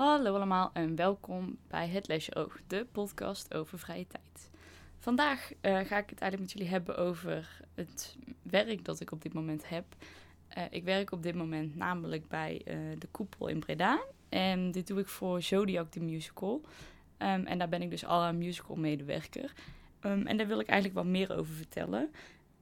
Hallo allemaal en welkom bij Het Lesje Oog, de podcast over vrije tijd. Vandaag eh, ga ik het eigenlijk met jullie hebben over het werk dat ik op dit moment heb. Uh, ik werk op dit moment namelijk bij uh, de Koepel in Breda. En dit doe ik voor Zodiac the Musical. Um, en daar ben ik dus al musical medewerker. Um, en daar wil ik eigenlijk wat meer over vertellen.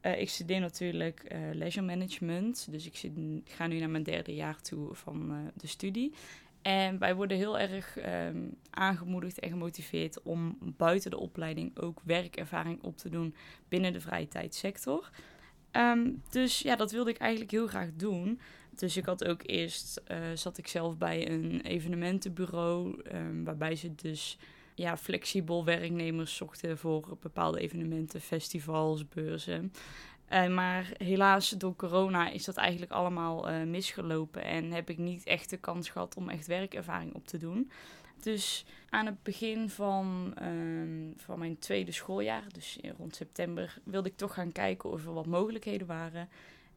ik studeer natuurlijk leisure management. Dus ik, zit, ik ga nu naar mijn derde jaar toe van de studie. En wij worden heel erg um, aangemoedigd en gemotiveerd om buiten de opleiding ook werkervaring op te doen binnen de vrije tijdsector. Um, dus ja, dat wilde ik eigenlijk heel graag doen. Dus ik had ook eerst, uh, zat ik zelf bij een evenementenbureau, um, waarbij ze dus ja, flexibel werknemers zochten voor bepaalde evenementen, festivals, beurzen. Uh, maar helaas, door corona is dat eigenlijk allemaal uh, misgelopen en heb ik niet echt de kans gehad om echt werkervaring op te doen. Dus aan het begin van, uh, van mijn tweede schooljaar, dus rond september, wilde ik toch gaan kijken of er wat mogelijkheden waren.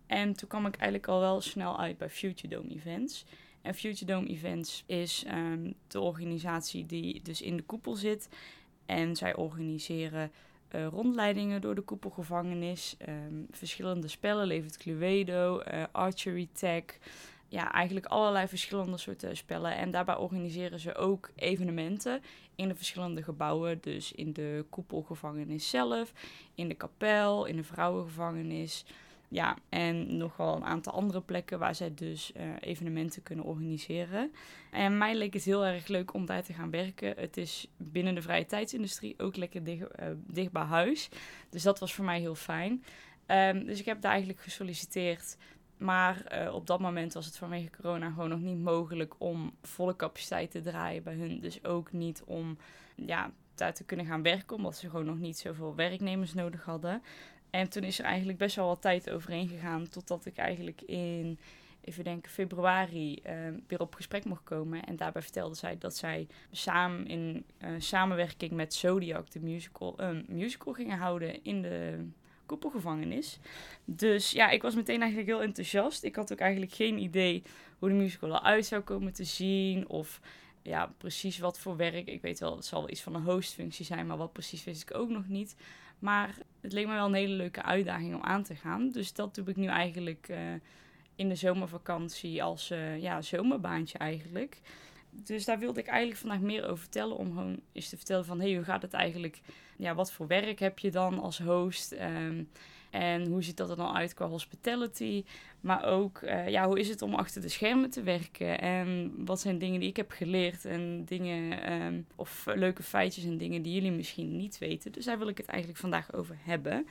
En toen kwam ik eigenlijk al wel snel uit bij Future Dome Events. En Future Dome Events is um, de organisatie die dus in de koepel zit. En zij organiseren uh, rondleidingen door de koepelgevangenis. Um, verschillende spellen, levert Cluedo, uh, Archery Tag. Ja, eigenlijk allerlei verschillende soorten spellen. En daarbij organiseren ze ook evenementen in de verschillende gebouwen. Dus in de koepelgevangenis zelf, in de kapel, in de vrouwengevangenis. Ja, en nog wel een aantal andere plekken waar zij dus uh, evenementen kunnen organiseren. En mij leek het heel erg leuk om daar te gaan werken. Het is binnen de vrije tijdsindustrie ook lekker dicht, dicht bij huis. Dus dat was voor mij heel fijn. Um, dus ik heb daar eigenlijk gesolliciteerd. Maar uh, op dat moment was het vanwege corona gewoon nog niet mogelijk om volle capaciteit te draaien bij hun. Dus ook niet om ja, daar te kunnen gaan werken, omdat ze gewoon nog niet zoveel werknemers nodig hadden. En toen is er eigenlijk best wel wat tijd overheen gegaan. Totdat ik eigenlijk in, even denken, februari uh, weer op gesprek mocht komen. En daarbij vertelde zij dat zij samen in uh, samenwerking met Zodiac de musical, een musical gingen houden in de koepelgevangenis. Dus ja, ik was meteen eigenlijk heel enthousiast. Ik had ook eigenlijk geen idee hoe de musical eruit zou komen te zien. Of ja, precies wat voor werk. Ik weet wel, het zal wel iets van een hostfunctie zijn, maar wat precies wist ik ook nog niet. Maar het leek me wel een hele leuke uitdaging om aan te gaan. Dus dat doe ik nu eigenlijk uh, in de zomervakantie als uh, ja, zomerbaantje eigenlijk. Dus daar wilde ik eigenlijk vandaag meer over vertellen. Om gewoon eens te vertellen van, hey, hoe gaat het eigenlijk? Ja, wat voor werk heb je dan als host? Um, en hoe ziet dat er dan uit qua hospitality? Maar ook, uh, ja, hoe is het om achter de schermen te werken? En wat zijn dingen die ik heb geleerd? En dingen, um, of leuke feitjes en dingen die jullie misschien niet weten. Dus daar wil ik het eigenlijk vandaag over hebben.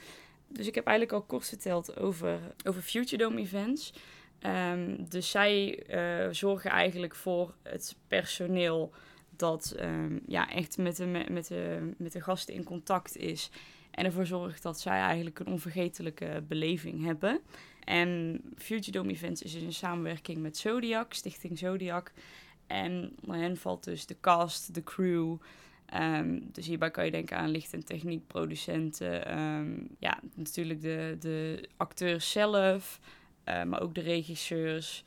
Dus ik heb eigenlijk al kort verteld over, over Future Dome Events. Um, dus zij uh, zorgen eigenlijk voor het personeel dat um, ja, echt met de, met, de, met de gasten in contact is. En ervoor zorgt dat zij eigenlijk een onvergetelijke beleving hebben. En Future Dome Events is dus in samenwerking met Zodiac, Stichting Zodiac. En onder hen valt dus de cast, de crew. Um, dus hierbij kan je denken aan licht- en techniekproducenten. Um, ja, natuurlijk de, de acteurs zelf, uh, maar ook de regisseurs.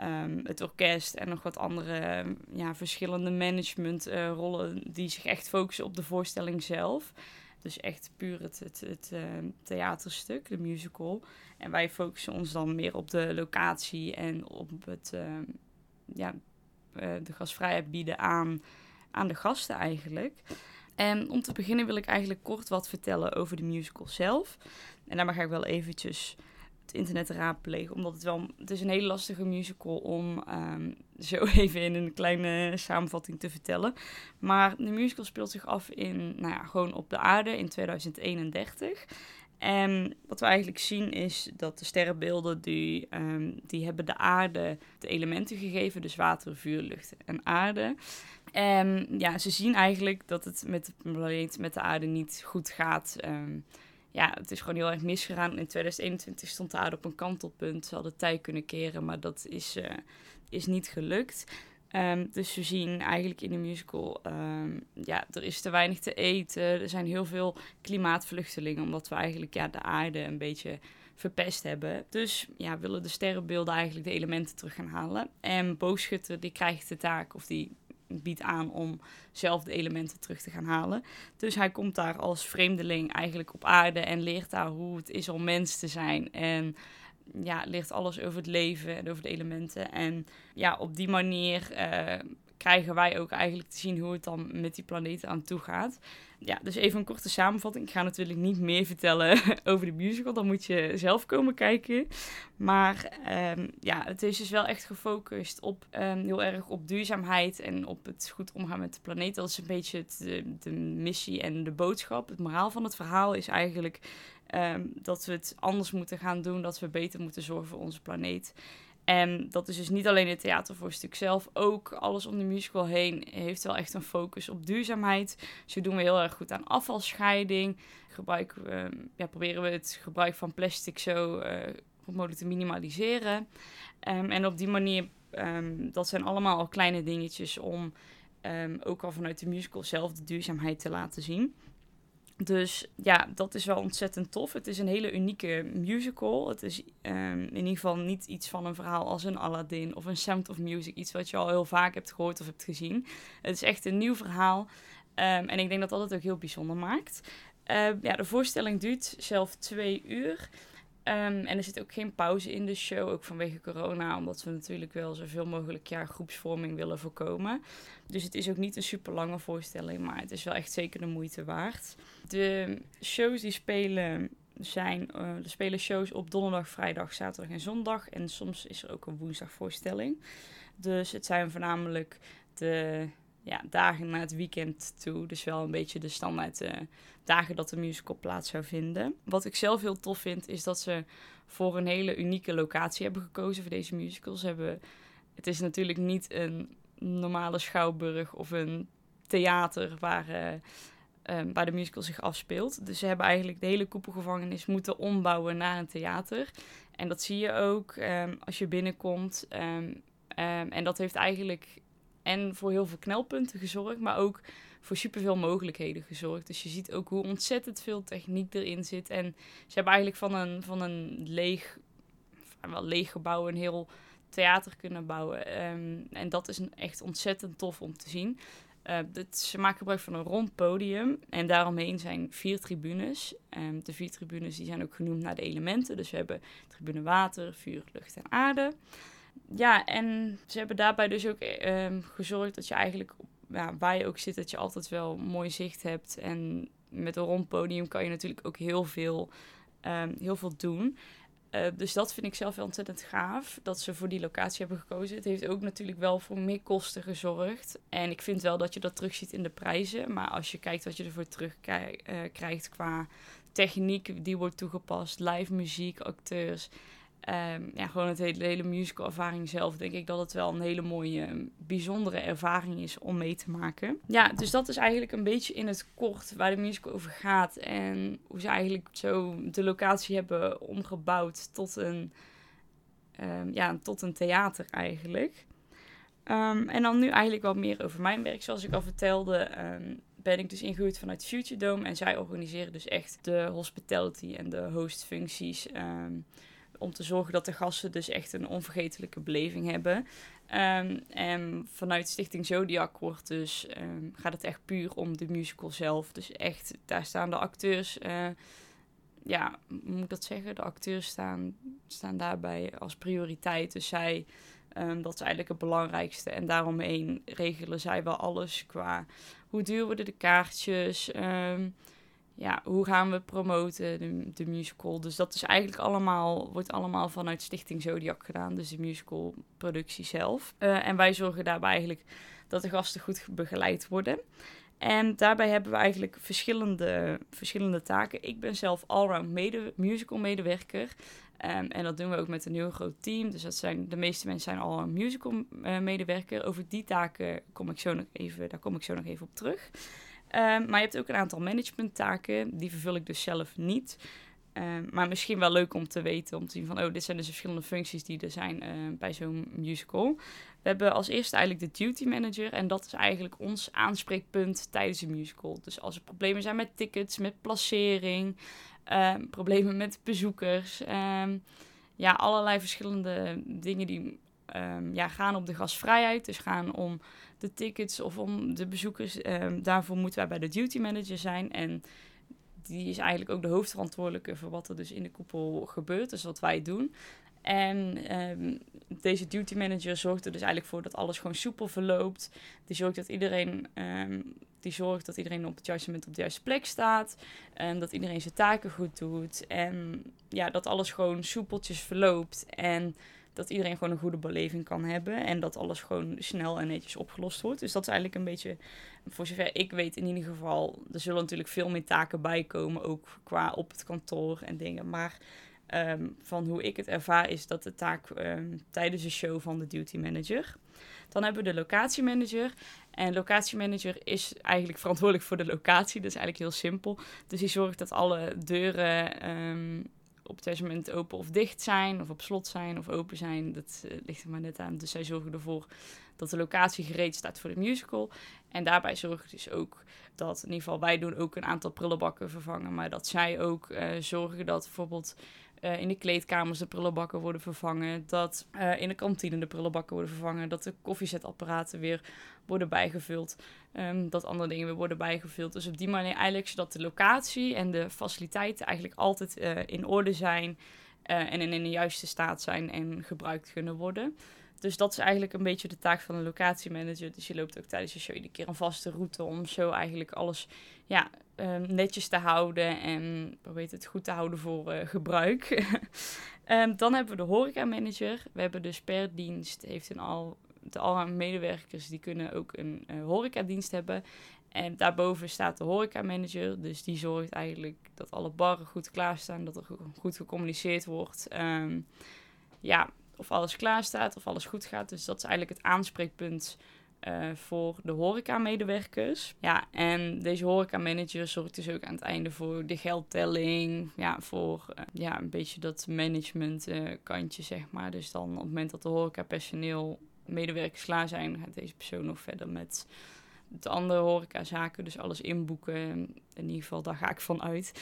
Um, het orkest en nog wat andere ja, verschillende managementrollen uh, die zich echt focussen op de voorstelling zelf. Dus echt puur het, het, het uh, theaterstuk, de musical. En wij focussen ons dan meer op de locatie en op het, ja, uh, de gastvrijheid bieden aan, aan de gasten eigenlijk. En om te beginnen wil ik eigenlijk kort wat vertellen over de musical zelf. En daarbij ga ik wel eventjes het internet raadplegen. Omdat het wel. Het is een hele lastige musical om um, zo even in een kleine samenvatting te vertellen. Maar de musical speelt zich af in. Nou ja, gewoon op de aarde in 2031. En wat we eigenlijk zien is dat de sterrenbeelden die, um, die hebben de aarde de elementen gegeven, dus water, vuur, lucht en aarde. En ja, ze zien eigenlijk dat het met de met de aarde niet goed gaat. Um, ja, het is gewoon heel erg misgegaan. In 2021 stond de aarde op een kantelpunt. Ze hadden tijd kunnen keren, maar dat is, uh, is niet gelukt. Um, dus we zien eigenlijk in de musical, um, ja, er is te weinig te eten. Er zijn heel veel klimaatvluchtelingen, omdat we eigenlijk ja, de aarde een beetje verpest hebben. Dus ja, willen de sterrenbeelden eigenlijk de elementen terug gaan halen. En Boogschutter die krijgt de taak, of die biedt aan om zelf de elementen terug te gaan halen. Dus hij komt daar als vreemdeling eigenlijk op aarde en leert daar hoe het is om mens te zijn. En ja, leert alles over het leven en over de elementen. En ja, op die manier uh, krijgen wij ook eigenlijk te zien hoe het dan met die planeten aan toe gaat. Ja, dus even een korte samenvatting. Ik ga natuurlijk niet meer vertellen over de musical. Dan moet je zelf komen kijken. Maar um, ja, het is dus wel echt gefocust op um, heel erg op duurzaamheid en op het goed omgaan met de planeet. Dat is een beetje de, de missie en de boodschap. Het moraal van het verhaal is eigenlijk um, dat we het anders moeten gaan doen. Dat we beter moeten zorgen voor onze planeet. En dat is dus niet alleen het theatervoorstuk zelf, ook alles om de musical heen heeft wel echt een focus op duurzaamheid. Zo doen we heel erg goed aan afvalscheiding. We, ja, proberen we het gebruik van plastic zo uh, mogelijk te minimaliseren. Um, en op die manier, um, dat zijn allemaal al kleine dingetjes om ook al vanuit de musical zelf de duurzaamheid te laten zien. Dus ja, dat is wel ontzettend tof. Het is een hele unieke musical. Het is um, in ieder geval niet iets van een verhaal als een Aladdin of een Sound of Music. Iets wat je al heel vaak hebt gehoord of hebt gezien. Het is echt een nieuw verhaal. Um, en ik denk dat dat het ook heel bijzonder maakt. Uh, ja, de voorstelling duurt zelf twee uur. Um, en er zit ook geen pauze in de show, ook vanwege corona, omdat we natuurlijk wel zoveel mogelijk ja, groepsvorming willen voorkomen. Dus het is ook niet een super lange voorstelling, maar het is wel echt zeker de moeite waard. De shows die spelen zijn, uh, er spelen shows op donderdag, vrijdag, zaterdag en zondag. En soms is er ook een woensdagvoorstelling. Dus het zijn voornamelijk de ja, dagen na het weekend toe. Dus wel een beetje de standaard uh, dagen dat de musical plaats zou vinden. Wat ik zelf heel tof vind, is dat ze voor een hele unieke locatie hebben gekozen voor deze musicals. Hebben, het is natuurlijk niet een normale schouwburg of een theater waar, uh, um, waar de musical zich afspeelt. Dus ze hebben eigenlijk de hele koepelgevangenis moeten ombouwen naar een theater. En dat zie je ook um, als je binnenkomt. Um, en dat heeft eigenlijk en voor heel veel knelpunten gezorgd, maar ook voor superveel mogelijkheden gezorgd. Dus je ziet ook hoe ontzettend veel techniek erin zit. En ze hebben eigenlijk van een, van een leeg, wel leeg gebouw een heel theater kunnen bouwen. Um, en dat is echt ontzettend tof om te zien. Dit, ze maken gebruik van een rond podium en daaromheen zijn vier tribunes. Um, de vier tribunes die zijn ook genoemd naar de elementen. Dus we hebben tribune water, vuur, lucht en aarde ja, en ze hebben daarbij dus ook um, gezorgd dat je eigenlijk, ja, waar je ook zit, dat je altijd wel mooi zicht hebt. En met een rond podium kan je natuurlijk ook heel veel, um, heel veel doen. Uh, dus dat vind ik zelf wel ontzettend gaaf, dat ze voor die locatie hebben gekozen. Het heeft ook natuurlijk wel voor meer kosten gezorgd. En ik vind wel dat je dat terugziet in de prijzen. Maar als je kijkt wat je ervoor terugkrijgt uh, qua techniek die wordt toegepast, live muziek, acteurs... Um, ja, gewoon het hele, hele musical ervaring zelf, denk ik dat het wel een hele mooie, bijzondere ervaring is om mee te maken. Ja, dus dat is eigenlijk een beetje in het kort waar de musical over gaat. En hoe ze eigenlijk zo de locatie hebben omgebouwd tot een, um, ja, tot een theater eigenlijk. En dan nu eigenlijk wat meer over mijn werk. Zoals ik al vertelde, ben ik dus ingehuurd vanuit Future Dome. En zij organiseren dus echt de hospitality en de hostfuncties om te zorgen dat de gasten dus echt een onvergetelijke beleving hebben. Um, en vanuit Stichting Zodiac wordt dus, um, gaat het echt puur om de musical zelf. Dus echt, daar staan de acteurs, uh, ja, moet ik dat zeggen? De acteurs staan, staan daarbij als prioriteit. Dus zij, um, dat is eigenlijk het belangrijkste. En daaromheen regelen zij wel alles qua hoe duur worden de kaartjes, ja, hoe gaan we promoten, de, musical. Dus dat is eigenlijk allemaal, wordt allemaal vanuit Stichting Zodiac gedaan, dus de musical productie zelf. Uh, en wij zorgen daarbij eigenlijk dat de gasten goed begeleid worden. En daarbij hebben we eigenlijk verschillende, verschillende taken. Ik ben zelf allround musical medewerker. Um, en dat doen we ook met een heel groot team. Dus dat zijn, de meeste mensen zijn al een musical uh, medewerker. Over die taken kom ik zo nog even, daar kom ik zo nog even op terug. Um, maar je hebt ook een aantal managementtaken. Die vervul ik dus zelf niet. Um, maar misschien wel leuk om te weten, om te zien van, oh, dit zijn dus verschillende functies die er zijn uh, bij zo'n musical. We hebben als eerste eigenlijk de duty manager en dat is eigenlijk ons aanspreekpunt tijdens een musical. Dus als er problemen zijn met tickets, met placering, problemen met bezoekers, ja, allerlei verschillende dingen die ehm, ja, gaan op de gastvrijheid. Dus gaan om de tickets of om de bezoekers. Ehm, daarvoor moeten wij bij de duty manager zijn. En die is eigenlijk ook de hoofdverantwoordelijke voor wat er dus in de koepel gebeurt. Dus wat wij doen. En ehm, deze duty manager zorgt er dus eigenlijk voor dat alles gewoon soepel verloopt. Die zorgt dat iedereen, die zorgt dat iedereen op het juiste moment op de juiste plek staat. En dat iedereen zijn taken goed doet. En ja, dat alles gewoon soepeltjes verloopt. En dat iedereen gewoon een goede beleving kan hebben. En dat alles gewoon snel en netjes opgelost wordt. Dus dat is eigenlijk een beetje, voor zover ik weet in ieder geval. Er zullen natuurlijk veel meer taken bij komen, ook qua op het kantoor en dingen. Maar Ehm, van hoe ik het ervaar is dat de taak um, tijdens de show van de duty manager. Dan hebben we de locatiemanager. En locatiemanager is eigenlijk verantwoordelijk voor de locatie. Dat is eigenlijk heel simpel. Dus die zorgt dat alle deuren um, op het moment open of dicht zijn, of op slot zijn of open zijn. Dat uh, ligt er maar net aan. Dus zij zorgen ervoor dat de locatie gereed staat voor de musical. En daarbij zorgen dus ook dat, in ieder geval wij doen ook een aantal prullenbakken vervangen. Maar dat zij ook uh, zorgen dat bijvoorbeeld uh, in de kleedkamers de prullenbakken worden vervangen. Dat uh, in de kantine de prullenbakken worden vervangen. Dat de koffiezetapparaten weer worden bijgevuld. Um, dat andere dingen weer worden bijgevuld. Dus op die manier eigenlijk zodat de locatie en de faciliteiten eigenlijk altijd uh, in orde zijn. en in de juiste staat zijn en gebruikt kunnen worden. Dus dat is eigenlijk een beetje de taak van een locatiemanager. Dus je loopt ook tijdens je show iedere keer een vaste route om zo eigenlijk alles ja, um, netjes te houden en probeert het goed te houden voor uh, gebruik. um, dan hebben we de horecamanager. We hebben dus per dienst, heeft een al, de al medewerkers, die kunnen ook een uh, horecadienst hebben. En daarboven staat de horecamanager, dus die zorgt eigenlijk dat alle barren goed klaarstaan, dat er goed gecommuniceerd wordt. Um, ja, of alles klaar staat, of alles goed gaat. Dus dat is eigenlijk het aanspreekpunt uh, voor de horeca-medewerkers. Ja, en deze horeca-manager zorgt dus ook aan het einde voor de geldtelling. Ja, voor uh, ja, een beetje dat management-kantje, uh, zeg maar. Dus dan op het moment dat de horeca-personeel medewerkers klaar zijn, gaat deze persoon nog verder met de andere horecazaken. Dus alles inboeken. In ieder geval, daar ga ik van uit.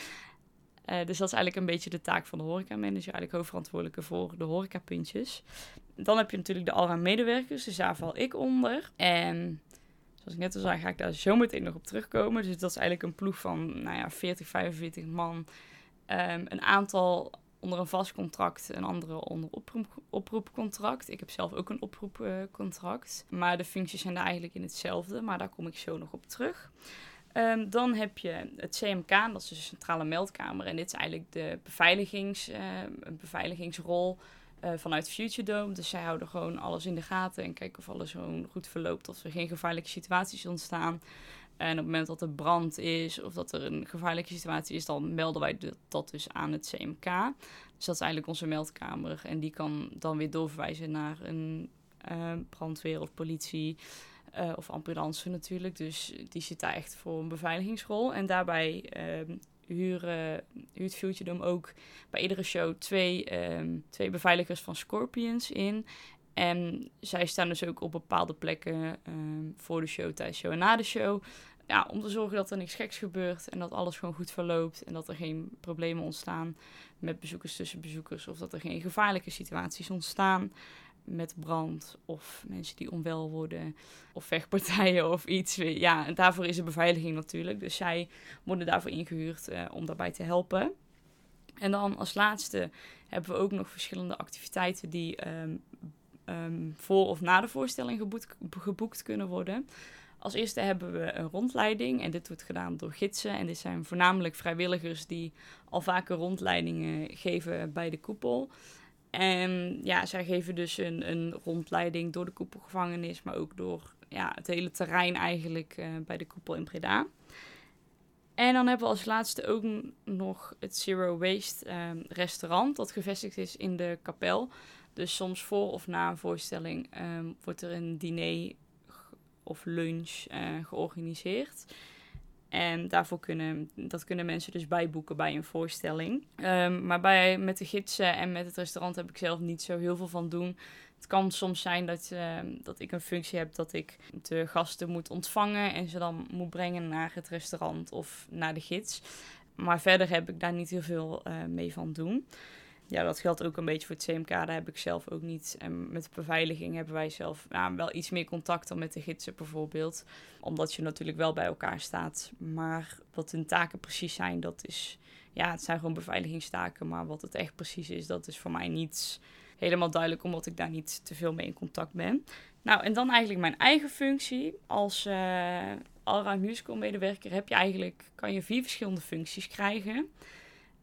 Dus dat is eigenlijk een beetje de taak van de horecamanager, eigenlijk hoofdverantwoordelijke voor de horecapuntjes. Dan heb je natuurlijk de alra medewerkers, dus daar val ik onder. En zoals ik net al zei, ga ik daar zo meteen nog op terugkomen. Dus dat is eigenlijk een ploeg van nou ja, 40, 45 man. Um, een aantal onder een vast contract, een andere onder oproep, oproepcontract. Ik heb zelf ook een oproepcontract. Maar de functies zijn daar eigenlijk in hetzelfde, maar daar kom ik zo nog op terug. Um, dan heb je het CMK, dat is dus de centrale meldkamer. En dit is eigenlijk de beveiligings, uh, beveiligingsrol uh, vanuit Future Dome. Dus zij houden gewoon alles in de gaten en kijken of alles gewoon goed verloopt. Of er geen gevaarlijke situaties ontstaan. En op het moment dat er brand is of dat er een gevaarlijke situatie is, dan melden wij dat dus aan het CMK. Dus dat is eigenlijk onze meldkamer. En die kan dan weer doorverwijzen naar een uh, brandweer of politie. Uh, of ambulance natuurlijk. Dus die zit daar echt voor een beveiligingsrol. En daarbij uh, huren, huurt Future Dome ook bij iedere show twee, um, twee beveiligers van Scorpions in. En zij staan dus ook op bepaalde plekken um, voor de show, tijdens de show en na de show. Ja, om te zorgen dat er niks geks gebeurt en dat alles gewoon goed verloopt. En dat er geen problemen ontstaan met bezoekers tussen bezoekers. Of dat er geen gevaarlijke situaties ontstaan met brand of mensen die onwel worden of vechtpartijen of iets. Ja, daarvoor is de beveiliging natuurlijk. Dus zij worden daarvoor ingehuurd uh, om daarbij te helpen. En dan als laatste hebben we ook nog verschillende activiteiten die um, um, voor of na de voorstelling geboekt kunnen worden. Als eerste hebben we een rondleiding en dit wordt gedaan door gidsen. En dit zijn voornamelijk vrijwilligers die al vaker rondleidingen geven bij de koepel. En ja, zij geven dus een, een rondleiding door de koepelgevangenis, maar ook door ja, het hele terrein eigenlijk uh, bij de koepel in Breda. En dan hebben we als laatste ook nog het Zero Waste um, restaurant, dat gevestigd is in de kapel. Dus soms voor of na een voorstelling um, wordt er een diner of lunch uh, georganiseerd. En daarvoor kunnen, dat kunnen mensen dus bijboeken bij een voorstelling. Um, maar bij, met de gidsen en met het restaurant heb ik zelf niet zo heel veel van doen. Het kan soms zijn dat, uh, dat ik een functie heb dat ik de gasten moet ontvangen en ze dan moet brengen naar het restaurant of naar de gids. Maar verder heb ik daar niet heel veel uh, mee van doen. Ja, dat geldt ook een beetje voor het CMK. Daar heb ik zelf ook niet. En met de beveiliging hebben wij zelf nou, wel iets meer contact dan met de gidsen bijvoorbeeld. Omdat je natuurlijk wel bij elkaar staat. Maar wat hun taken precies zijn, dat is... Ja, het zijn gewoon beveiligingstaken. Maar wat het echt precies is, dat is voor mij niet helemaal duidelijk. Omdat ik daar niet te veel mee in contact ben. Nou, en dan eigenlijk mijn eigen functie. Als uh, allround musical medewerker heb je eigenlijk, kan je vier verschillende functies krijgen.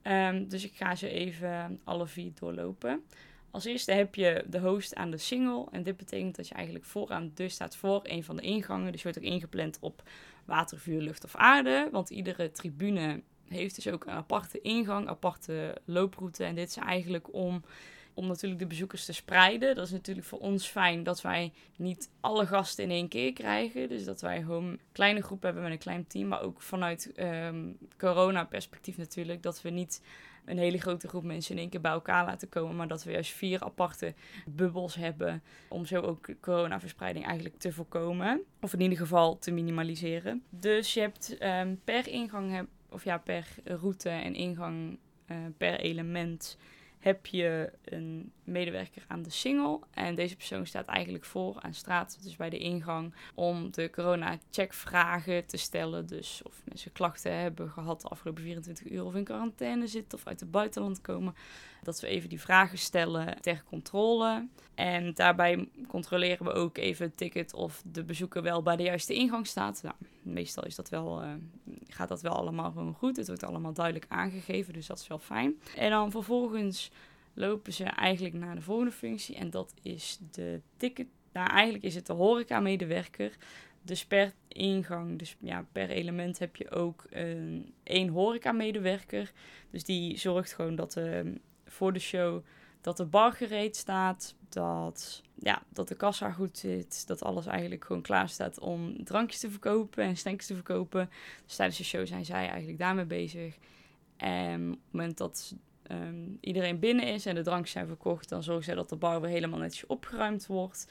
Um, dus ik ga ze even alle vier doorlopen. Als eerste heb je de host aan de single. En dit betekent dat je eigenlijk vooraan de staat voor een van de ingangen. Dus je wordt ook ingepland op water, vuur, lucht of aarde. Want iedere tribune heeft dus ook een aparte ingang, aparte looproute. En dit is eigenlijk om om natuurlijk de bezoekers te spreiden. Dat is natuurlijk voor ons fijn dat wij niet alle gasten in één keer krijgen. Dus dat wij gewoon een kleine groep hebben met een klein team. Maar ook vanuit um, corona-perspectief natuurlijk. Dat we niet een hele grote groep mensen in één keer bij elkaar laten komen. Maar dat we juist vier aparte bubbels hebben. Om zo ook coronaverspreiding eigenlijk te voorkomen. Of in ieder geval te minimaliseren. Dus je hebt ehm, per ingang, of ja, per route en ingang uh, per element heb je een medewerker aan de single. En deze persoon staat eigenlijk voor aan straat, dus bij de ingang, om de corona-checkvragen te stellen. Dus of mensen klachten hebben gehad de afgelopen 24 uur of in quarantaine zitten of uit het buitenland komen. Dat we even die vragen stellen ter controle. En daarbij controleren we ook even het ticket of de bezoeker wel bij de juiste ingang staat. Nou, meestal is dat wel, uh, gaat dat wel allemaal gewoon goed. Het wordt allemaal duidelijk aangegeven, dus dat is wel fijn. En dan vervolgens lopen ze eigenlijk naar de volgende functie. En dat is de ticket. Nou, eigenlijk is het de horeca-medewerker. Dus per ingang, dus ja, per element heb je ook een, één horeca-medewerker. Dus die zorgt gewoon dat de, voor de show dat de bar gereed staat. Dat, ja, dat de kassa goed zit. Dat alles eigenlijk gewoon klaar staat om drankjes te verkopen en snackjes te verkopen. Dus tijdens de show zijn zij eigenlijk daarmee bezig. En op het moment dat Ehm, iedereen binnen is en de drankjes zijn verkocht, dan zorgen zij dat de bar weer helemaal netjes opgeruimd wordt.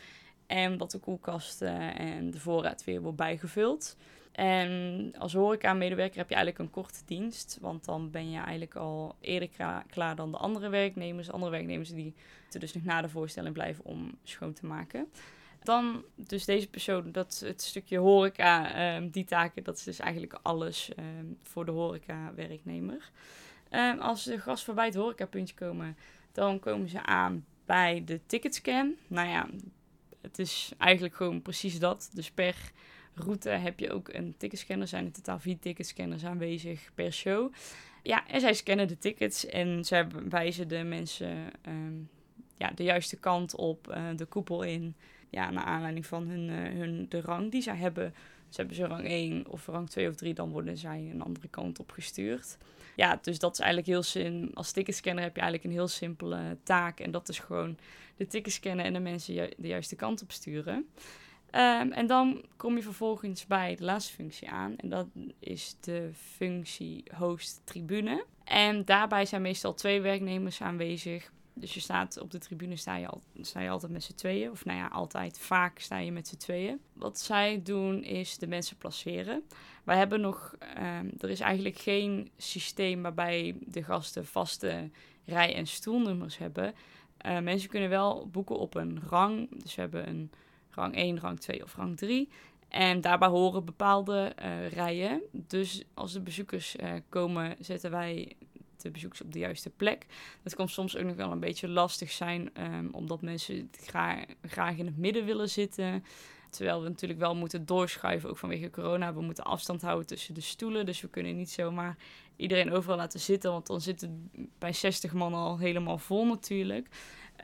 En dat de koelkasten en de voorraad weer wordt bijgevuld. En als horeca-medewerker heb je eigenlijk een korte dienst. Want dan ben je eigenlijk al eerder klaar dan de andere werknemers. De andere werknemers die moeten dus nog na de voorstelling blijven om schoon te maken. Dan dus deze persoon, dat het stukje horeca, ehm, die taken, dat is dus eigenlijk alles ehm, voor de horeca-werknemer. Um, als de gast voorbij het horecapuntje komen, dan komen ze aan bij de ticketscan. Nou ja, het is eigenlijk gewoon precies dat. Dus per route heb je ook een ticketscanner. Er zijn in totaal vier ticketscanners aanwezig per show. Ja, en zij scannen de tickets en zij wijzen de mensen ehm, ja, de juiste kant op, uh, de koepel in. Ja, naar aanleiding van hun, uh, hun, de rang die zij hebben. Dus hebben ze rang 1 of rang 2 of 3, dan worden zij een andere kant op gestuurd ja, dus dat is eigenlijk heel sim. Als ticketscanner heb je eigenlijk een heel simpele taak. En dat is gewoon de tickets scannen en de mensen de juiste kant op sturen. Um, en dan kom je vervolgens bij de laatste functie aan. En dat is de functie host tribune. En daarbij zijn meestal twee werknemers aanwezig. Dus je staat op de tribune, sta je, al, sta je altijd met z'n tweeën. Of nou ja, altijd, vaak sta je met z'n tweeën. Wat zij doen is de mensen placeren. Wij hebben nog, um, er is eigenlijk geen systeem waarbij de gasten vaste rij- en stoelnummers hebben. Uh, mensen kunnen wel boeken op een rang. Dus we hebben een rang 1, rang 2 of rang 3. En daarbij horen bepaalde uh, rijen. Dus als de bezoekers uh, komen, zetten wij de bezoekers op de juiste plek. Dat kan soms ook nog wel een beetje lastig zijn, um, omdat mensen graag, graag in het midden willen zitten. Terwijl we natuurlijk wel moeten doorschuiven, ook vanwege corona. We moeten afstand houden tussen de stoelen. Dus we kunnen niet zomaar iedereen overal laten zitten. Want dan zitten bij 60 man al helemaal vol natuurlijk.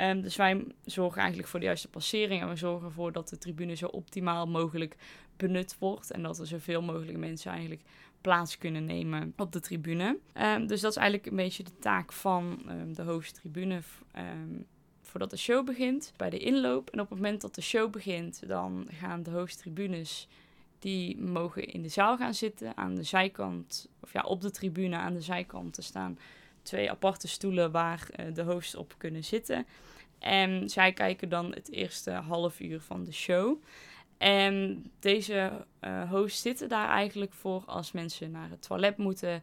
Um, dus wij zorgen eigenlijk voor de juiste passering. En we zorgen ervoor dat de tribune zo optimaal mogelijk benut wordt. En dat er zoveel mogelijk mensen eigenlijk plaats kunnen nemen op de tribune. Um, dus dat is eigenlijk een beetje de taak van um, de hoofdtribune um, voordat de show begint, bij de inloop. En op het moment dat de show begint, dan gaan de hoofdtribunes die mogen in de zaal gaan zitten. Aan de zijkant, of ja, op de tribune aan de zijkant te staan twee aparte stoelen waar uh, de hosts op kunnen zitten. En zij kijken dan het eerste half uur van de show. En deze uh, hosts zitten daar eigenlijk voor als mensen naar het toilet moeten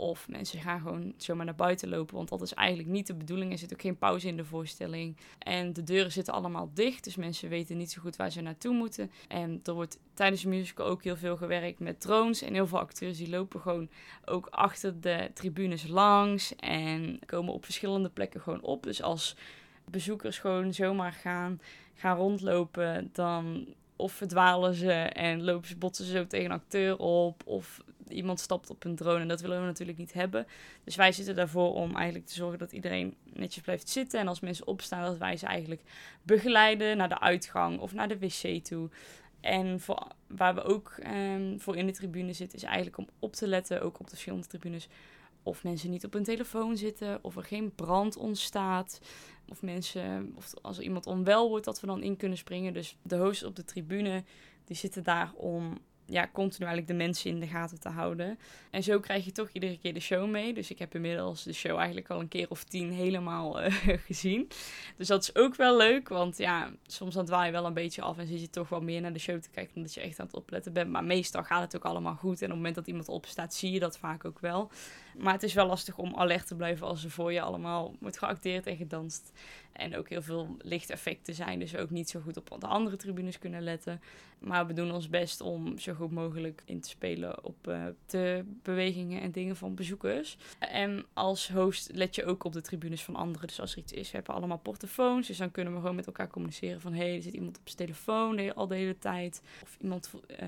Of mensen gaan gewoon zomaar naar buiten lopen, want dat is eigenlijk niet de bedoeling. Er zit ook geen pauze in de voorstelling. En de deuren zitten allemaal dicht, dus mensen weten niet zo goed waar ze naartoe moeten. En er wordt tijdens de musical ook heel veel gewerkt met drones. En heel veel acteurs die lopen gewoon ook achter de tribunes langs en komen op verschillende plekken gewoon op. Dus als bezoekers gewoon zomaar gaan, gaan rondlopen, dan of verdwalen ze en lopen ze, botsen ze zo tegen een acteur op. Of iemand stapt op een drone en dat willen we natuurlijk niet hebben. Dus wij zitten daarvoor om eigenlijk te zorgen dat iedereen netjes blijft zitten. En als mensen opstaan, dat wij ze eigenlijk begeleiden naar de uitgang of naar de wc toe. En voor, waar we ook um, voor in de tribune zitten, is eigenlijk om op te letten, ook op de verschillende tribunes, of mensen niet op hun telefoon zitten, of er geen brand ontstaat, of mensen, of als iemand onwel wordt, dat we dan in kunnen springen. Dus de hosts op de tribune, die zitten daar om ja, continu eigenlijk de mensen in de gaten te houden. En zo krijg je toch iedere keer de show mee. Dus ik heb inmiddels de show eigenlijk al een keer of tien helemaal uh, gezien. Dus dat is ook wel leuk, want ja, soms dan dwaal je wel een beetje af en zit je toch wel meer naar de show te kijken omdat je echt aan het opletten bent. Maar meestal gaat het ook allemaal goed en op het moment dat iemand opstaat zie je dat vaak ook wel. Maar het is wel lastig om alert te blijven als er voor je allemaal wordt geacteerd en gedanst. En ook heel veel lichteffecten zijn, dus ook niet zo goed op de andere tribunes kunnen letten. Maar we doen ons best om zo goed mogelijk in te spelen op uh, de bewegingen en dingen van bezoekers. En als host let je ook op de tribunes van anderen. Dus als er iets is, we hebben allemaal portofoons. Dus dan kunnen we gewoon met elkaar communiceren van... hé, hey, er zit iemand op zijn telefoon al de hele tijd. Of iemand uh,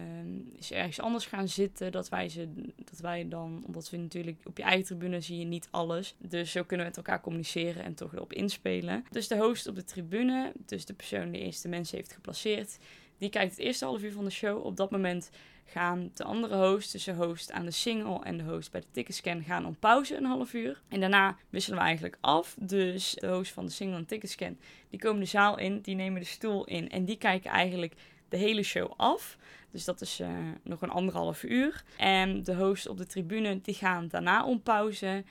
is ergens anders gaan zitten. Dat wij, ze, dat wij dan, omdat we natuurlijk op je eigen tribune zie je niet alles. Dus zo kunnen we met elkaar communiceren en toch erop inspelen. Dus de host op de tribune, dus de persoon die eerst de mensen heeft geplaceerd... Die kijkt het eerste half uur van de show. Op dat moment gaan de andere hosts, dus de host aan de single en de host bij de ticketscan, gaan om pauze een half uur. En daarna wisselen we eigenlijk af. Dus de host van de single en ticketscan, die komen de zaal in, die nemen de stoel in en die kijken eigenlijk de hele show af. Dus dat is uh, nog een anderhalf uur. En de host op de tribune, die gaan daarna om pauze.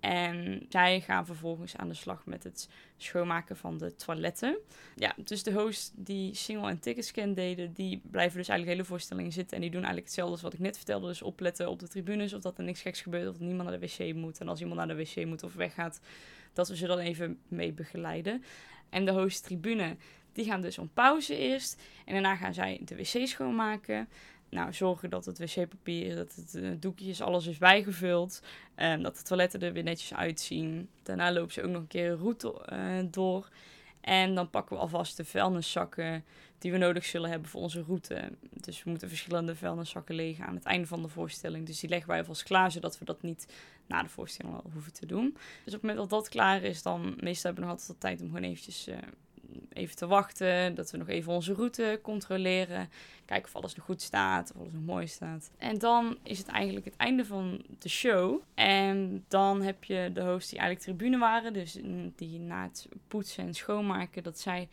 En zij gaan vervolgens aan de slag met het schoonmaken van de toiletten. Ja, dus de hosts die single en ticketscan deden, die blijven dus eigenlijk hele voorstelling zitten. En die doen eigenlijk hetzelfde als wat ik net vertelde. Dus opletten op de tribunes, of dat er niks geks gebeurt, of niemand naar de wc moet. En als iemand naar de wc moet of weggaat, dat we ze dan even mee begeleiden. En de host tribune, die gaan dus om pauze eerst. En daarna gaan zij de wc schoonmaken. Nou, zorgen dat het wc-papier, dat het uh, doekjes, alles is bijgevuld. Um, dat de toiletten er weer netjes uitzien. Daarna lopen ze ook nog een keer een route uh, door. En dan pakken we alvast de vuilniszakken die we nodig zullen hebben voor onze route. Dus we moeten verschillende vuilniszakken legen aan het einde van de voorstelling. Dus die leggen wij alvast klaar, zodat we dat niet na de voorstelling al hoeven te doen. Dus op het moment dat dat klaar is, dan meestal hebben we nog altijd de tijd om gewoon eventjes... Uh, even te wachten, dat we nog even onze route controleren. Kijken of alles nog goed staat, of alles nog mooi staat. En dan is het eigenlijk het einde van de show. En dan heb je de hosts die eigenlijk tribune waren, dus die na het poetsen en schoonmaken, dat zij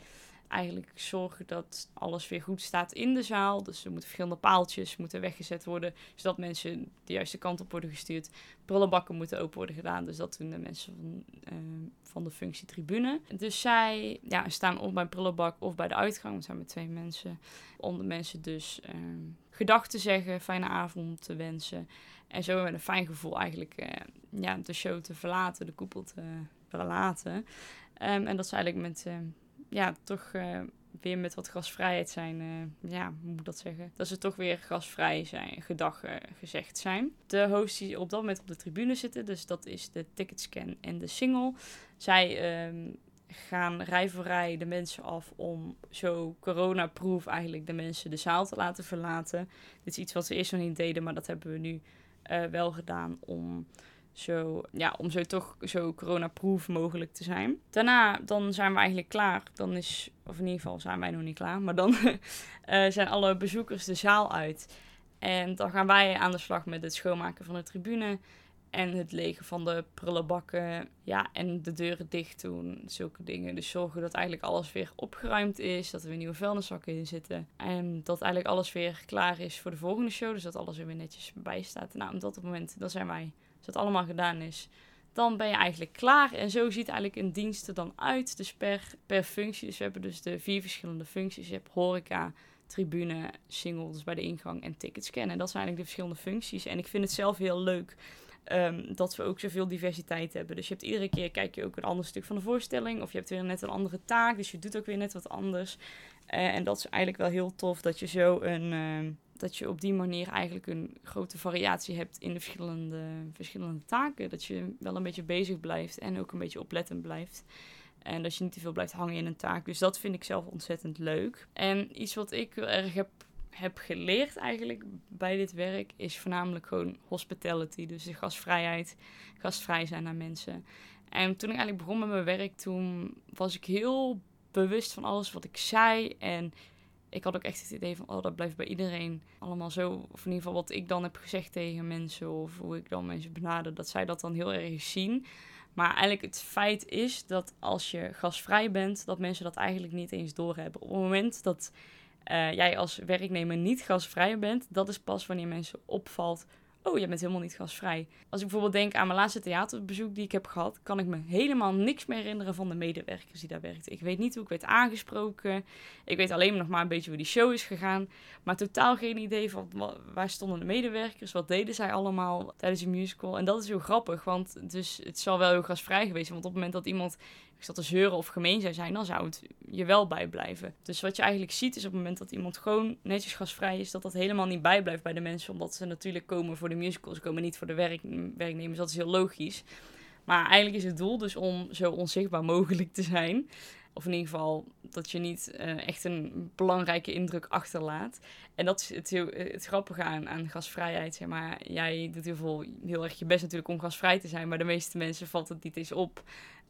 eigenlijk zorgen dat alles weer goed staat in de zaal. Dus er moeten verschillende paaltjes moeten weggezet worden, zodat mensen de juiste kant op worden gestuurd. Prullenbakken moeten open worden gedaan, dus dat doen de mensen van, uh, van de functie tribune. Dus zij ja, staan of bij prullenbak of bij de uitgang. Het zijn met twee mensen. Om de mensen dus uh, gedag te zeggen, fijne avond te wensen. En zo met een fijn gevoel eigenlijk uh, ja, de show te verlaten, de koepel te verlaten. Um, en dat is eigenlijk met ja, toch uh, weer met wat gasvrijheid zijn. Uh, ja, hoe moet ik dat zeggen? Dat ze toch weer gasvrij zijn, gedag uh, gezegd zijn. De hosts die op dat moment op de tribune zitten, dus dat is de ticketscan en de single. Zij um, gaan rij voor rij de mensen af om zo coronaproof eigenlijk de mensen de zaal te laten verlaten. Dit is iets wat ze eerst nog niet deden, maar dat hebben we nu wel gedaan om zo, ja, om zo toch zo coronaproof mogelijk te zijn. Daarna dan zijn we eigenlijk klaar. Dan is, of in ieder geval zijn wij nog niet klaar, maar dan uh, zijn alle bezoekers de zaal uit. En dan gaan wij aan de slag met het schoonmaken van de tribune en het legen van de prullenbakken. Ja, en de deuren dicht doen, zulke dingen. Dus zorgen dat eigenlijk alles weer opgeruimd is, dat er weer nieuwe vuilniszakken in zitten. En dat eigenlijk alles weer klaar is voor de volgende show, dus dat alles er weer netjes bij staat. Nou, op dat moment, dan zijn wij als dat allemaal gedaan is, dan ben je eigenlijk klaar. En zo ziet eigenlijk een dienst dan uit. Dus per, per functie. Dus we hebben dus de vier verschillende functies. Je hebt horeca, tribune, singles bij de ingang en ticketscannen. Dat zijn eigenlijk de verschillende functies. En ik vind het zelf heel leuk ehm, dat we ook zoveel diversiteit hebben. Dus je hebt iedere keer kijk je ook een ander stuk van de voorstelling. Of je hebt weer net een andere taak. Dus je doet ook weer net wat anders. Eh, en dat is eigenlijk wel heel tof dat je zo een. Ehm, dat je op die manier eigenlijk een grote variatie hebt in de verschillende, verschillende taken. Dat je wel een beetje bezig blijft en ook een beetje oplettend blijft. En dat je niet te veel blijft hangen in een taak. Dus dat vind ik zelf ontzettend leuk. En iets wat ik erg heb, heb geleerd eigenlijk bij dit werk is voornamelijk gewoon hospitality. Dus de gastvrijheid, gastvrij zijn naar mensen. En toen ik eigenlijk begon met mijn werk, toen was ik heel bewust van alles wat ik zei. En ik had ook echt het idee van, oh, dat blijft bij iedereen allemaal zo. Of in ieder geval wat ik dan heb gezegd tegen mensen, of hoe ik dan mensen benader, dat zij dat dan heel erg zien. Maar eigenlijk het feit is dat als je gasvrij bent, dat mensen dat eigenlijk niet eens doorhebben. Op het moment dat uh, jij als werknemer niet gasvrij bent, dat is pas wanneer mensen opvalt oh, je bent helemaal niet gasvrij. Als ik bijvoorbeeld denk aan mijn laatste theaterbezoek die ik heb gehad, kan ik me helemaal niks meer herinneren van de medewerkers die daar werkten. Ik weet niet hoe ik werd aangesproken. Ik weet alleen nog maar een beetje hoe die show is gegaan. Maar totaal geen idee van waar stonden de medewerkers, wat deden zij allemaal tijdens de musical. En dat is heel grappig, want dus het zal wel heel gasvrij geweest. Want op het moment dat iemand zat te zeuren of gemeen zou zijn, dan zou het je wel bijblijven. Dus wat je eigenlijk ziet is op het moment dat iemand gewoon netjes gasvrij is, dat dat helemaal niet bijblijft bij de mensen. Omdat ze natuurlijk komen voor de musicals, ze komen niet voor de werk, werknemers. Dat is heel logisch. Maar eigenlijk is het doel dus om zo onzichtbaar mogelijk te zijn. Of in ieder geval dat je niet uh, echt een belangrijke indruk achterlaat. En dat is het, heel, het grappige aan, aan gasvrijheid. Zeg maar. Jij doet heel, veel, heel erg je best natuurlijk om gasvrij te zijn. Maar de meeste mensen valt het niet eens op.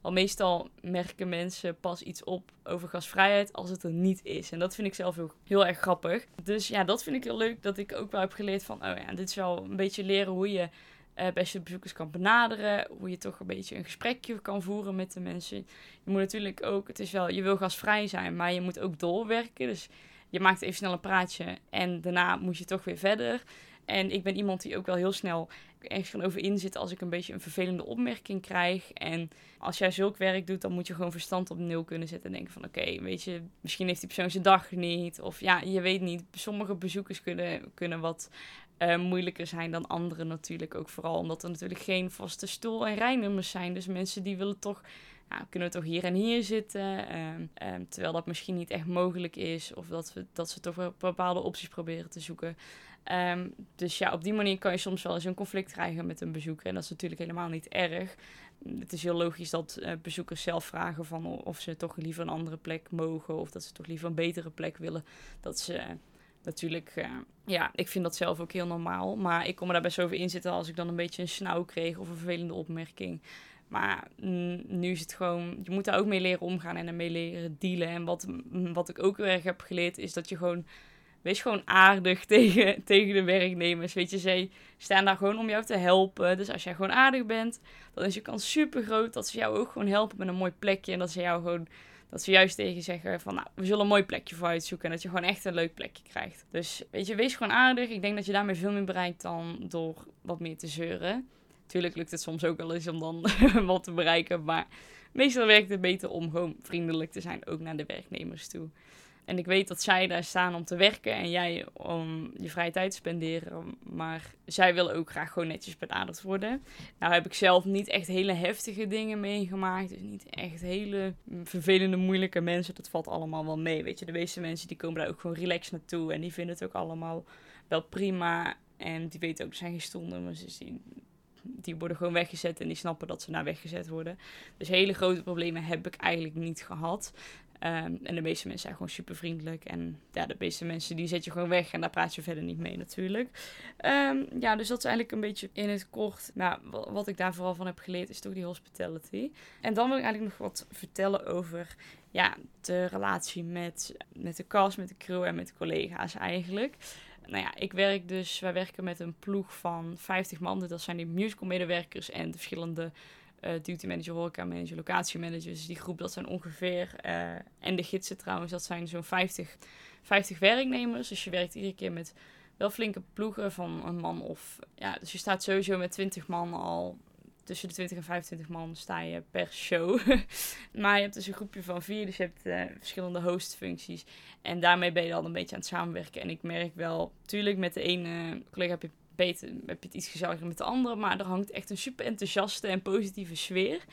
Al meestal merken mensen pas iets op over gasvrijheid als het er niet is. En dat vind ik zelf heel, heel erg grappig. Dus ja, dat vind ik heel leuk. Dat ik ook wel heb geleerd van, oh ja, dit is wel een beetje leren hoe je uh, beste bezoekers kan benaderen. Hoe je toch een beetje een gesprekje kan voeren met de mensen. Je moet natuurlijk ook, het is wel, je wil gasvrij zijn, maar je moet ook doorwerken. Dus je maakt even snel een praatje en daarna moet je toch weer verder. En ik ben iemand die ook wel heel snel ergens van over inzitten als ik een beetje een vervelende opmerking krijg. En als jij zulk werk doet, dan moet je gewoon verstand op nul kunnen zetten. En denken van oké, weet je, misschien heeft die persoon zijn dag niet. Of ja, je weet niet. Sommige bezoekers kunnen, kunnen wat uh, moeilijker zijn dan anderen natuurlijk. Ook vooral omdat er natuurlijk geen vaste stoel- en rijnummers zijn. Dus mensen die willen toch kunnen we toch hier en hier zitten. Ehm, ehm, terwijl dat misschien niet echt mogelijk is. Of dat, we, dat ze toch bepaalde opties proberen te zoeken. Ehm, dus ja, op die manier kan je soms wel eens een conflict krijgen met een bezoeker. En dat is natuurlijk helemaal niet erg. Het is heel logisch dat uh, bezoekers zelf vragen van of ze toch liever een andere plek mogen. Of dat ze toch liever een betere plek willen. Dat ze natuurlijk, uh, ja, ik vind dat zelf ook heel normaal. Maar ik kon me daar best over inzitten als ik dan een beetje een snauw kreeg of een vervelende opmerking. Maar nu is het gewoon, je moet daar ook mee leren omgaan en ermee leren dealen. En wat, wat ik ook heel erg heb geleerd, is dat je gewoon, wees gewoon aardig tegen, tegen de werknemers. Weet je, zij staan daar gewoon om jou te helpen. Dus als jij gewoon aardig bent, dan is je kans super groot dat ze jou ook gewoon helpen met een mooi plekje. En dat ze jou gewoon, dat ze juist tegen zeggen van, nou, we zullen een mooi plekje voor uitzoeken. En dat je gewoon echt een leuk plekje krijgt. Dus weet je, wees gewoon aardig. Ik denk dat je daarmee veel meer bereikt dan door wat meer te zeuren. Tuurlijk lukt het soms ook wel eens om dan wat te bereiken. Maar meestal werkt het beter om gewoon vriendelijk te zijn, ook naar de werknemers toe. En ik weet dat zij daar staan om te werken en jij om je vrije tijd te spenderen. Maar zij willen ook graag gewoon netjes benaderd worden. Nou heb ik zelf niet echt hele heftige dingen meegemaakt. Dus niet echt hele vervelende, moeilijke mensen. Dat valt allemaal wel mee. Weet je, de meeste mensen die komen daar ook gewoon relaxed naartoe. En die vinden het ook allemaal wel prima. En die weten ook, er zijn geen stoelnummers. Dus die die worden gewoon weggezet en die snappen dat ze naar weggezet worden. Dus hele grote problemen heb ik eigenlijk niet gehad. Ehm, en de meeste mensen zijn gewoon super vriendelijk. En ja, de meeste mensen die zet je gewoon weg en daar praat je verder niet mee natuurlijk. Ehm, ja, dus dat is eigenlijk een beetje in het kort. Nou, wat ik daar vooral van heb geleerd is toch die hospitality. En dan wil ik eigenlijk nog wat vertellen over ja, de relatie met, met de cast, met de crew en met collega's eigenlijk nou ja, ik werk dus, wij werken met een ploeg van 50 man. Dat zijn die musical medewerkers en de verschillende duty manager, horeca manager, locatie managers. Dus die groep, dat zijn ongeveer, uh, en de gidsen trouwens, dat zijn zo'n 50, 50 werknemers. Dus je werkt iedere keer met wel flinke ploegen van een man of, ja, dus je staat sowieso met 20 man al tussen de 20 en 25 man sta je per show. maar je hebt dus een groepje van vier, dus je hebt uh, verschillende hostfuncties. En daarmee ben je dan een beetje aan het samenwerken. En ik merk wel, tuurlijk met de ene collega heb je beter, heb je het iets gezelliger met de anderen. Maar er hangt echt een super enthousiaste en positieve sfeer.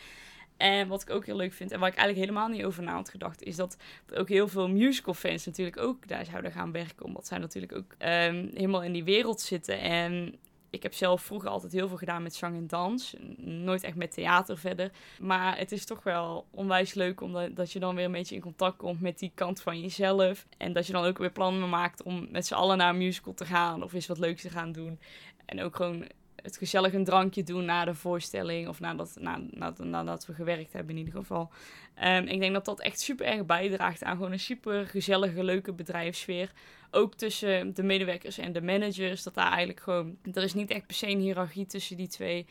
En wat ik ook heel leuk vind, en waar ik eigenlijk helemaal niet over na had gedacht, is dat ook heel veel musical fans natuurlijk ook daar zouden gaan werken. Omdat zij natuurlijk ook um, helemaal in die wereld zitten. En ik heb zelf vroeger altijd heel veel gedaan met zang en dans. Nooit echt met theater verder. Maar het is toch wel onwijs leuk omdat dat je dan weer een beetje in contact komt met die kant van jezelf. En dat je dan ook weer plannen maakt om met z'n allen naar een musical te gaan of eens wat leuks te gaan doen. En ook gewoon het gezellig een drankje doen na de voorstelling. Of nadat, na, na, nadat we gewerkt hebben in ieder geval. Um, ik denk dat dat echt super erg bijdraagt aan gewoon een super gezellige, leuke bedrijfsfeer. Ook tussen de medewerkers en de managers. Dat daar eigenlijk gewoon... Er is niet echt per se een hiërarchie tussen die twee.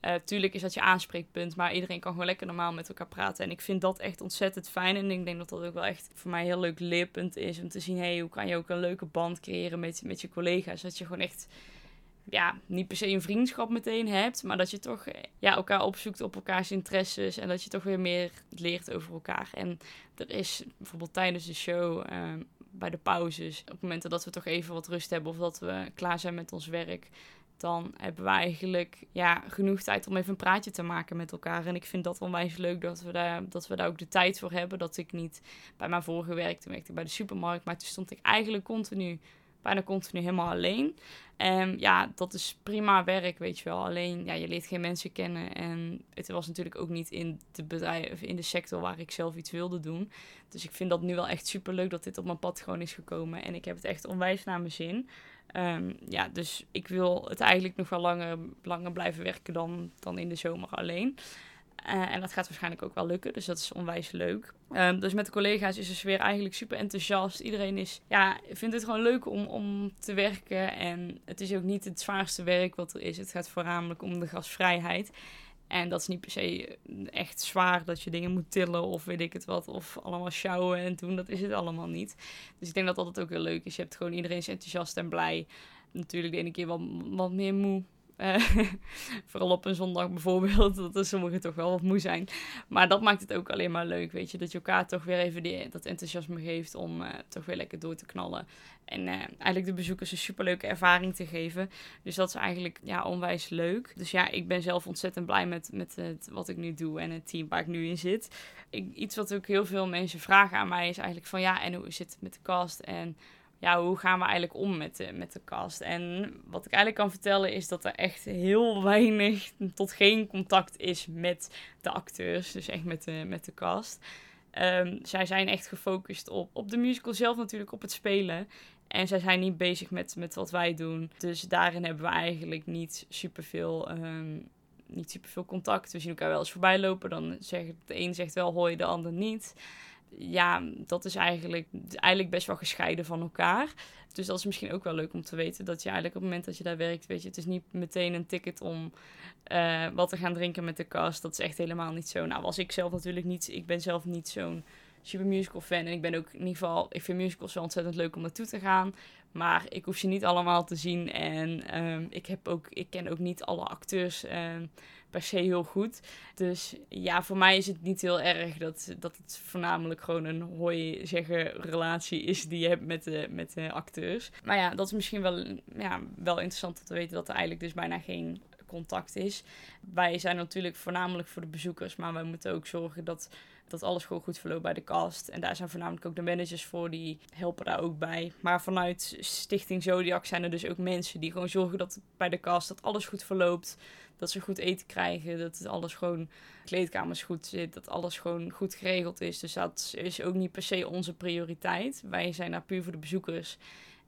Uh, tuurlijk is dat je aanspreekpunt, maar iedereen kan gewoon lekker normaal met elkaar praten. En ik vind dat echt ontzettend fijn. En ik denk dat dat ook wel echt voor mij heel leuk leerpunt is. Om te zien, hey, hoe kan je ook een leuke band creëren met, met je collega's. Dat je gewoon echt ja, niet per se een vriendschap meteen hebt, maar dat je toch ja, elkaar opzoekt op elkaars interesses en dat je toch weer meer leert over elkaar. En er is bijvoorbeeld tijdens de show, ehm, bij de pauzes, op momenten dat we toch even wat rust hebben of dat we klaar zijn met ons werk, dan hebben we eigenlijk ja, genoeg tijd om even een praatje te maken met elkaar. En ik vind dat onwijs leuk dat we, daar, dat we daar ook de tijd voor hebben. Dat ik niet bij mijn vorige werk, toen werkte ik bij de supermarkt, maar toen stond ik eigenlijk continu bijna continu helemaal alleen. En ja, dat is prima werk, weet je wel. Alleen, ja, je leert geen mensen kennen. En het was natuurlijk ook niet in de bedrijf, in de sector waar ik zelf iets wilde doen. Dus ik vind dat nu wel echt super leuk dat dit op mijn pad gewoon is gekomen. En ik heb het echt onwijs naar mijn zin. Ehm, ja, dus ik wil het eigenlijk nog wel langer, langer blijven werken dan, dan in de zomer alleen. Uh, en dat gaat waarschijnlijk ook wel lukken, dus dat is onwijs leuk. Um, dus met de collega's is de sfeer eigenlijk super enthousiast. Iedereen is, ja, vindt het gewoon leuk om, om te werken. En het is ook niet het zwaarste werk wat er is. Het gaat voornamelijk om de gasvrijheid. En dat is niet per se echt zwaar dat je dingen moet tillen of weet ik het wat. Of allemaal sjouwen en doen. Dat is het allemaal niet. Dus ik denk dat dat ook heel leuk is. Je hebt gewoon iedereen is enthousiast en blij. Natuurlijk de ene keer wat meer moe. Uh, vooral op een zondag bijvoorbeeld, dat er sommigen toch wel wat moe zijn. Maar dat maakt het ook alleen maar leuk, weet je. Dat je elkaar toch weer even die, dat enthousiasme geeft om uh, toch weer lekker door te knallen. En uh, eigenlijk de bezoekers een superleuke ervaring te geven. Dus dat is eigenlijk ja, onwijs leuk. Dus ja, ik ben zelf ontzettend blij met, met het, wat ik nu doe en het team waar ik nu in zit. Ik, iets wat ook heel veel mensen vragen aan mij is eigenlijk van ja, en hoe zit het met de cast en ja, hoe gaan we eigenlijk om met de, met de cast? En wat ik eigenlijk kan vertellen is dat er echt heel weinig tot geen contact is met de acteurs. Dus echt met de, met de cast. Um, zij zijn echt gefocust op, op de musical zelf natuurlijk, op het spelen. En zij zijn niet bezig met, met wat wij doen. Dus daarin hebben we eigenlijk niet superveel, um, niet superveel contact. We zien elkaar wel eens voorbij lopen. Dan zegt de een zegt wel hoi, de ander niet ja, dat is eigenlijk, eigenlijk best wel gescheiden van elkaar. Dus dat is misschien ook wel leuk om te weten. Dat je eigenlijk op het moment dat je daar werkt, weet je, het is niet meteen een ticket om uh, wat te gaan drinken met de cast. Dat is echt helemaal niet zo. Nou, was ik zelf natuurlijk niet. Ik ben zelf niet zo'n super musical fan. En ik ben ook in ieder geval, ik vind musicals wel ontzettend leuk om naartoe te gaan. Maar ik hoef ze niet allemaal te zien. En um, ik, heb ook, ik ken ook niet alle acteurs. Um, per se heel goed. Dus ja, voor mij is het niet heel erg dat, dat het voornamelijk gewoon een hooi zeggen relatie is die je hebt met de, met de acteurs. Maar ja, dat is misschien wel, ja, wel interessant om te weten dat er eigenlijk dus bijna geen contact is. Wij zijn natuurlijk voornamelijk voor de bezoekers, maar wij moeten ook zorgen dat dat alles gewoon goed verloopt bij de cast. En daar zijn voornamelijk ook de managers voor, die helpen daar ook bij. Maar vanuit Stichting Zodiac zijn er dus ook mensen die gewoon zorgen dat bij de cast dat alles goed verloopt. Dat ze goed eten krijgen, dat alles gewoon kleedkamers goed zit, dat alles gewoon goed geregeld is. Dus dat is ook niet per se onze prioriteit. Wij zijn daar puur voor de bezoekers.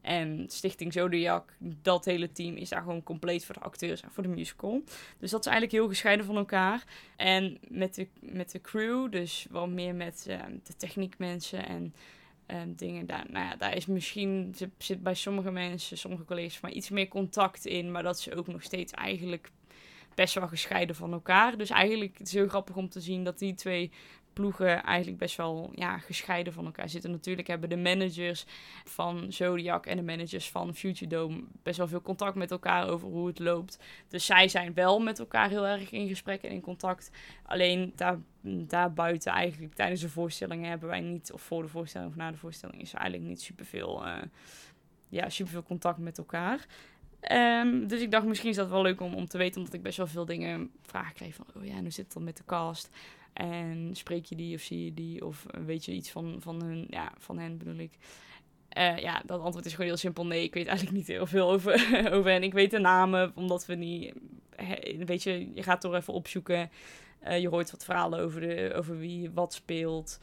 En Stichting Zodiac, dat hele team is daar gewoon compleet voor de acteurs en voor de musical. Dus dat is eigenlijk heel gescheiden van elkaar. En met de, met de crew, dus wel meer met uh, de techniekmensen en uh, dingen. Daar, nou ja, daar is misschien, zit bij sommige mensen, sommige collega's, maar iets meer contact in. Maar dat is ook nog steeds eigenlijk best wel gescheiden van elkaar. Dus eigenlijk het is heel grappig om te zien dat die twee ploegen eigenlijk best wel ja, gescheiden van elkaar zitten. Natuurlijk hebben de managers van Zodiac en de managers van Future Dome best wel veel contact met elkaar over hoe het loopt. Dus zij zijn wel met elkaar heel erg in gesprek en in contact. Alleen daar, daarbuiten eigenlijk tijdens de voorstellingen hebben wij niet, of voor de voorstelling of na de voorstelling, is er eigenlijk niet superveel, uh, ja, superveel contact met elkaar. Ehm, dus ik dacht, misschien is dat wel leuk om, om te weten, omdat ik best wel veel dingen vragen kreeg van, oh ja, hoe zit het dan met de cast? En spreek je die of zie je die? Of weet je iets van, van, hun, ja, van hen bedoel ik? Uh, ja, dat antwoord is gewoon heel simpel. Nee, ik weet eigenlijk niet heel veel over, over hen. Ik weet de namen, omdat we niet... Weet je, je gaat toch even opzoeken. Uh, je hoort wat verhalen over, de, over wie wat speelt.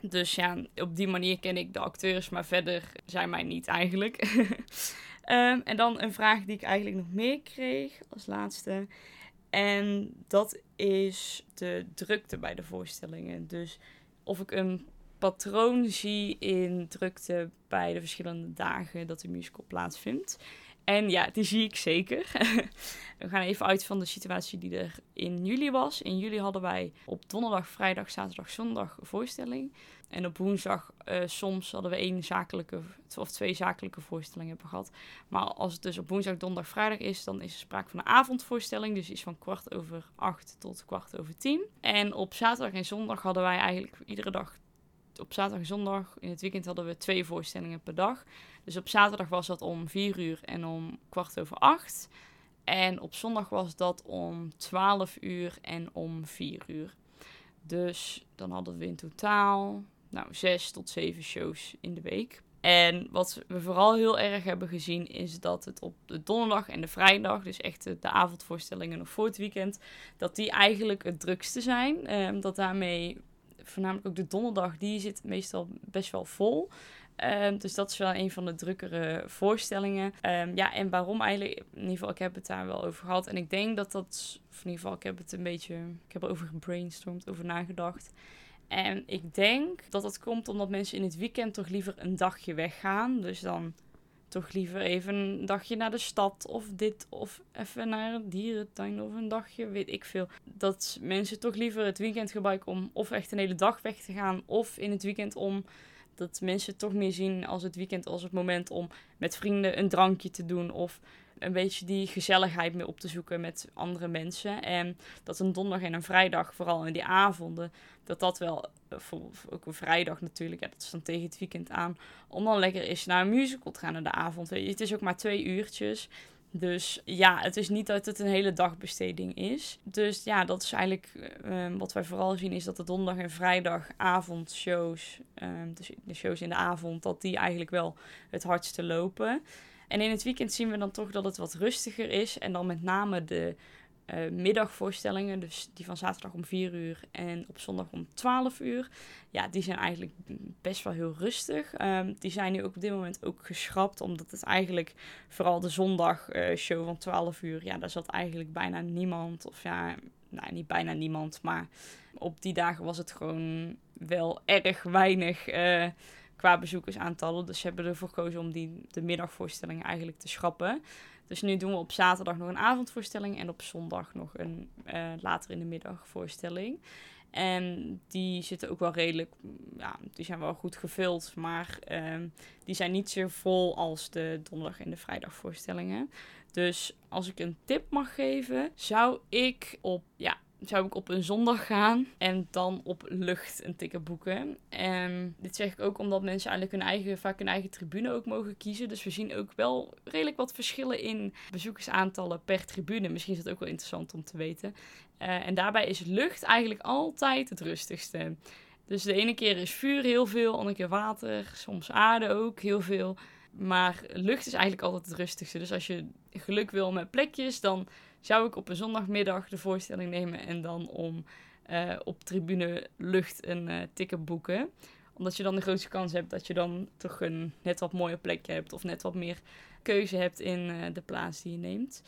Dus ja, op die manier ken ik de acteurs, maar verder zijn mij niet eigenlijk. um, en dan een vraag die ik eigenlijk nog meer kreeg als laatste. En dat is de drukte bij de voorstellingen. Dus of ik een patroon zie in drukte bij de verschillende dagen dat de musical plaatsvindt. En ja, die zie ik zeker. we gaan even uit van de situatie die er in juli was. In juli hadden wij op donderdag, vrijdag, zaterdag, zondag een voorstelling. En op woensdag uh, soms hadden we één zakelijke of twee zakelijke voorstellingen hebben gehad. Maar als het dus op woensdag, donderdag, vrijdag is, dan is er sprake van een avondvoorstelling. Dus is van kwart over acht tot kwart over tien. En op zaterdag en zondag hadden wij eigenlijk iedere dag op zaterdag en zondag, in het weekend hadden we twee voorstellingen per dag. Dus op zaterdag was dat om vier uur en om kwart over acht. En op zondag was dat om 12 uur en om 4 uur. Dus dan hadden we in totaal nou, zes tot zeven shows in de week. En wat we vooral heel erg hebben gezien is dat het op de donderdag en de vrijdag, dus echt de, avondvoorstellingen nog voor het weekend, dat die eigenlijk het drukste zijn. Um, dat daarmee voornamelijk ook de donderdag, die zit meestal best wel vol. Um, dus dat is wel een van de drukkere voorstellingen. Um, ja, en waarom eigenlijk? In ieder geval, ik heb het daar wel over gehad. En ik denk dat dat, of in ieder geval, ik heb het een beetje, ik heb erover gebrainstormd, over nagedacht. En ik denk dat dat komt omdat mensen in het weekend toch liever een dagje weggaan. Dus dan toch liever even een dagje naar de stad of dit of even naar een dierentuin of een dagje, weet ik veel. Dat mensen toch liever het weekend gebruiken om of echt een hele dag weg te gaan of in het weekend om dat mensen toch meer zien als het weekend als het moment om met vrienden een drankje te doen of een beetje die gezelligheid mee op te zoeken met andere mensen. En dat een donderdag en een vrijdag, vooral in die avonden, dat dat wel, eh, ook een vrijdag natuurlijk, ja, dat is dan tegen het weekend aan, om dan lekker eens naar een musical te gaan in de avond. Het is ook maar twee uurtjes. Dus ja, het is niet dat het een hele dagbesteding is. Dus ja, dat is eigenlijk uh, wat wij vooral zien, is dat de donderdag en vrijdag avondshows, uh, dus de shows in de avond, dat die eigenlijk wel het hardste lopen. En in het weekend zien we dan toch dat het wat rustiger is. En dan met name de uh, middagvoorstellingen, dus die van zaterdag om 4 uur en op zondag om 12 uur. Ja, die zijn eigenlijk best wel heel rustig. Um, die zijn nu ook op dit moment ook geschrapt, omdat het eigenlijk vooral de zondag uh, show van 12 uur, ja, daar zat eigenlijk bijna niemand. Of ja, nou niet bijna niemand, maar op die dagen was het gewoon wel erg weinig. Uh, qua bezoekersaantallen. Dus ze hebben ervoor gekozen om die, de middagvoorstellingen eigenlijk te schrappen. Dus nu doen we op zaterdag nog een avondvoorstelling en op zondag nog een uh, later in de middag voorstelling. En die zitten ook wel redelijk, ja, die zijn wel goed gevuld, maar um, die zijn niet zo vol als de donderdag en de vrijdagvoorstellingen. Dus als ik een tip mag geven, zou ik op ja, zou ik op een zondag gaan en dan op lucht een ticket boeken. En dit zeg ik ook omdat mensen eigenlijk hun eigen, vaak hun eigen tribune ook mogen kiezen. Dus we zien ook wel redelijk wat verschillen in bezoekersaantallen per tribune. Misschien is dat ook wel interessant om te weten. Uh, en daarbij is lucht eigenlijk altijd het rustigste. Dus de ene keer is vuur heel veel, de andere keer water, soms aarde ook heel veel. Maar lucht is eigenlijk altijd het rustigste. Dus als je geluk wil met plekjes, dan zou ik op een zondagmiddag de voorstelling nemen en dan om uh, op tribune lucht een uh, ticket boeken. Omdat je dan de grootste kans hebt dat je dan toch een net wat mooier plekje hebt of net wat meer keuze hebt in uh, de plaats die je neemt.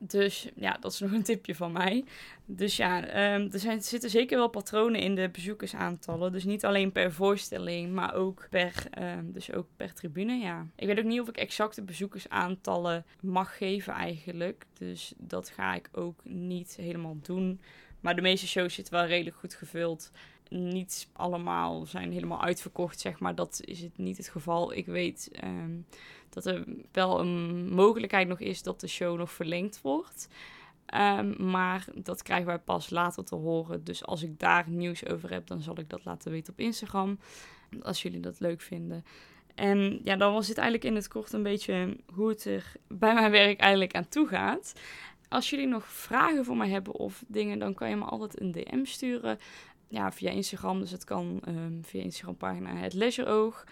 Dus ja, dat is nog een tipje van mij. Dus ja, um, er, zijn, zitten zeker wel patronen in de bezoekersaantallen. Dus niet alleen per voorstelling, maar ook per, um, dus ook per tribune. Ja. Ik weet ook niet of ik exacte bezoekersaantallen mag geven eigenlijk. Dus dat ga ik ook niet helemaal doen. Maar de meeste shows zitten wel redelijk goed gevuld. Niet allemaal zijn helemaal uitverkocht, zeg maar. Dat is het niet het geval. Ik weet um, dat er wel een mogelijkheid nog is dat de show nog verlengd wordt. Um, maar dat krijgen wij pas later te horen. Dus als ik daar nieuws over heb, dan zal ik dat laten weten op Instagram. Als jullie dat leuk vinden. En ja, dan was dit eigenlijk in het kort een beetje hoe het er bij mijn werk eigenlijk aan toe gaat. Als jullie nog vragen voor mij hebben of dingen, dan kan je me altijd een DM sturen. Ja, via Instagram. Dus het kan um, via Instagram pagina Het Leisureoog.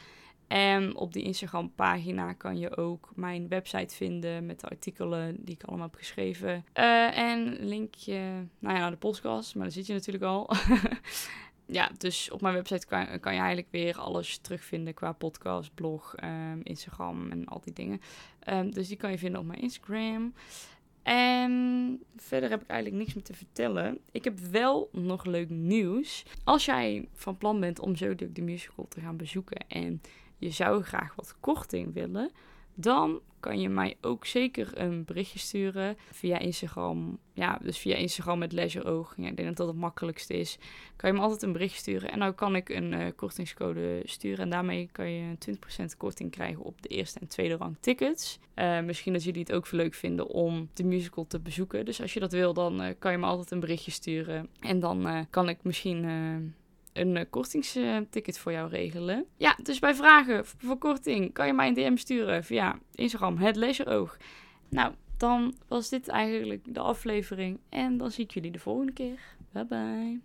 En op die Instagram pagina kan je ook mijn website vinden met de artikelen die ik allemaal heb geschreven. Uh, en linkje nou ja, naar de podcast, maar dat zit je natuurlijk al. ja, dus op mijn website kan, je eigenlijk weer alles terugvinden qua podcast, blog, um, Instagram en al die dingen. Um, dus die kan je vinden op mijn Instagram. En verder heb ik eigenlijk niks meer te vertellen. Ik heb wel nog leuk nieuws. Als jij van plan bent om zo de musical te gaan bezoeken en je zou graag wat korting willen, dan kan je mij ook zeker een berichtje sturen via Instagram. Ja, dus via Instagram met Leisureoog. Ja, ik denk dat dat het makkelijkste is. Kan je me altijd een bericht sturen en dan kan ik een uh, kortingscode sturen. En daarmee kan je 20% korting krijgen op de eerste en tweede rang tickets. Uh, misschien dat jullie het ook leuk vinden om de musical te bezoeken. Dus als je dat wil, dan uh, kan je me altijd een berichtje sturen. En dan kan ik misschien een uh, kortingsticket voor jou regelen. Ja, dus bij vragen voor korting kan je mij een DM sturen via Instagram, het lezeroog. Nou, dan was dit eigenlijk de aflevering en dan zie ik jullie de volgende keer. Bye bye.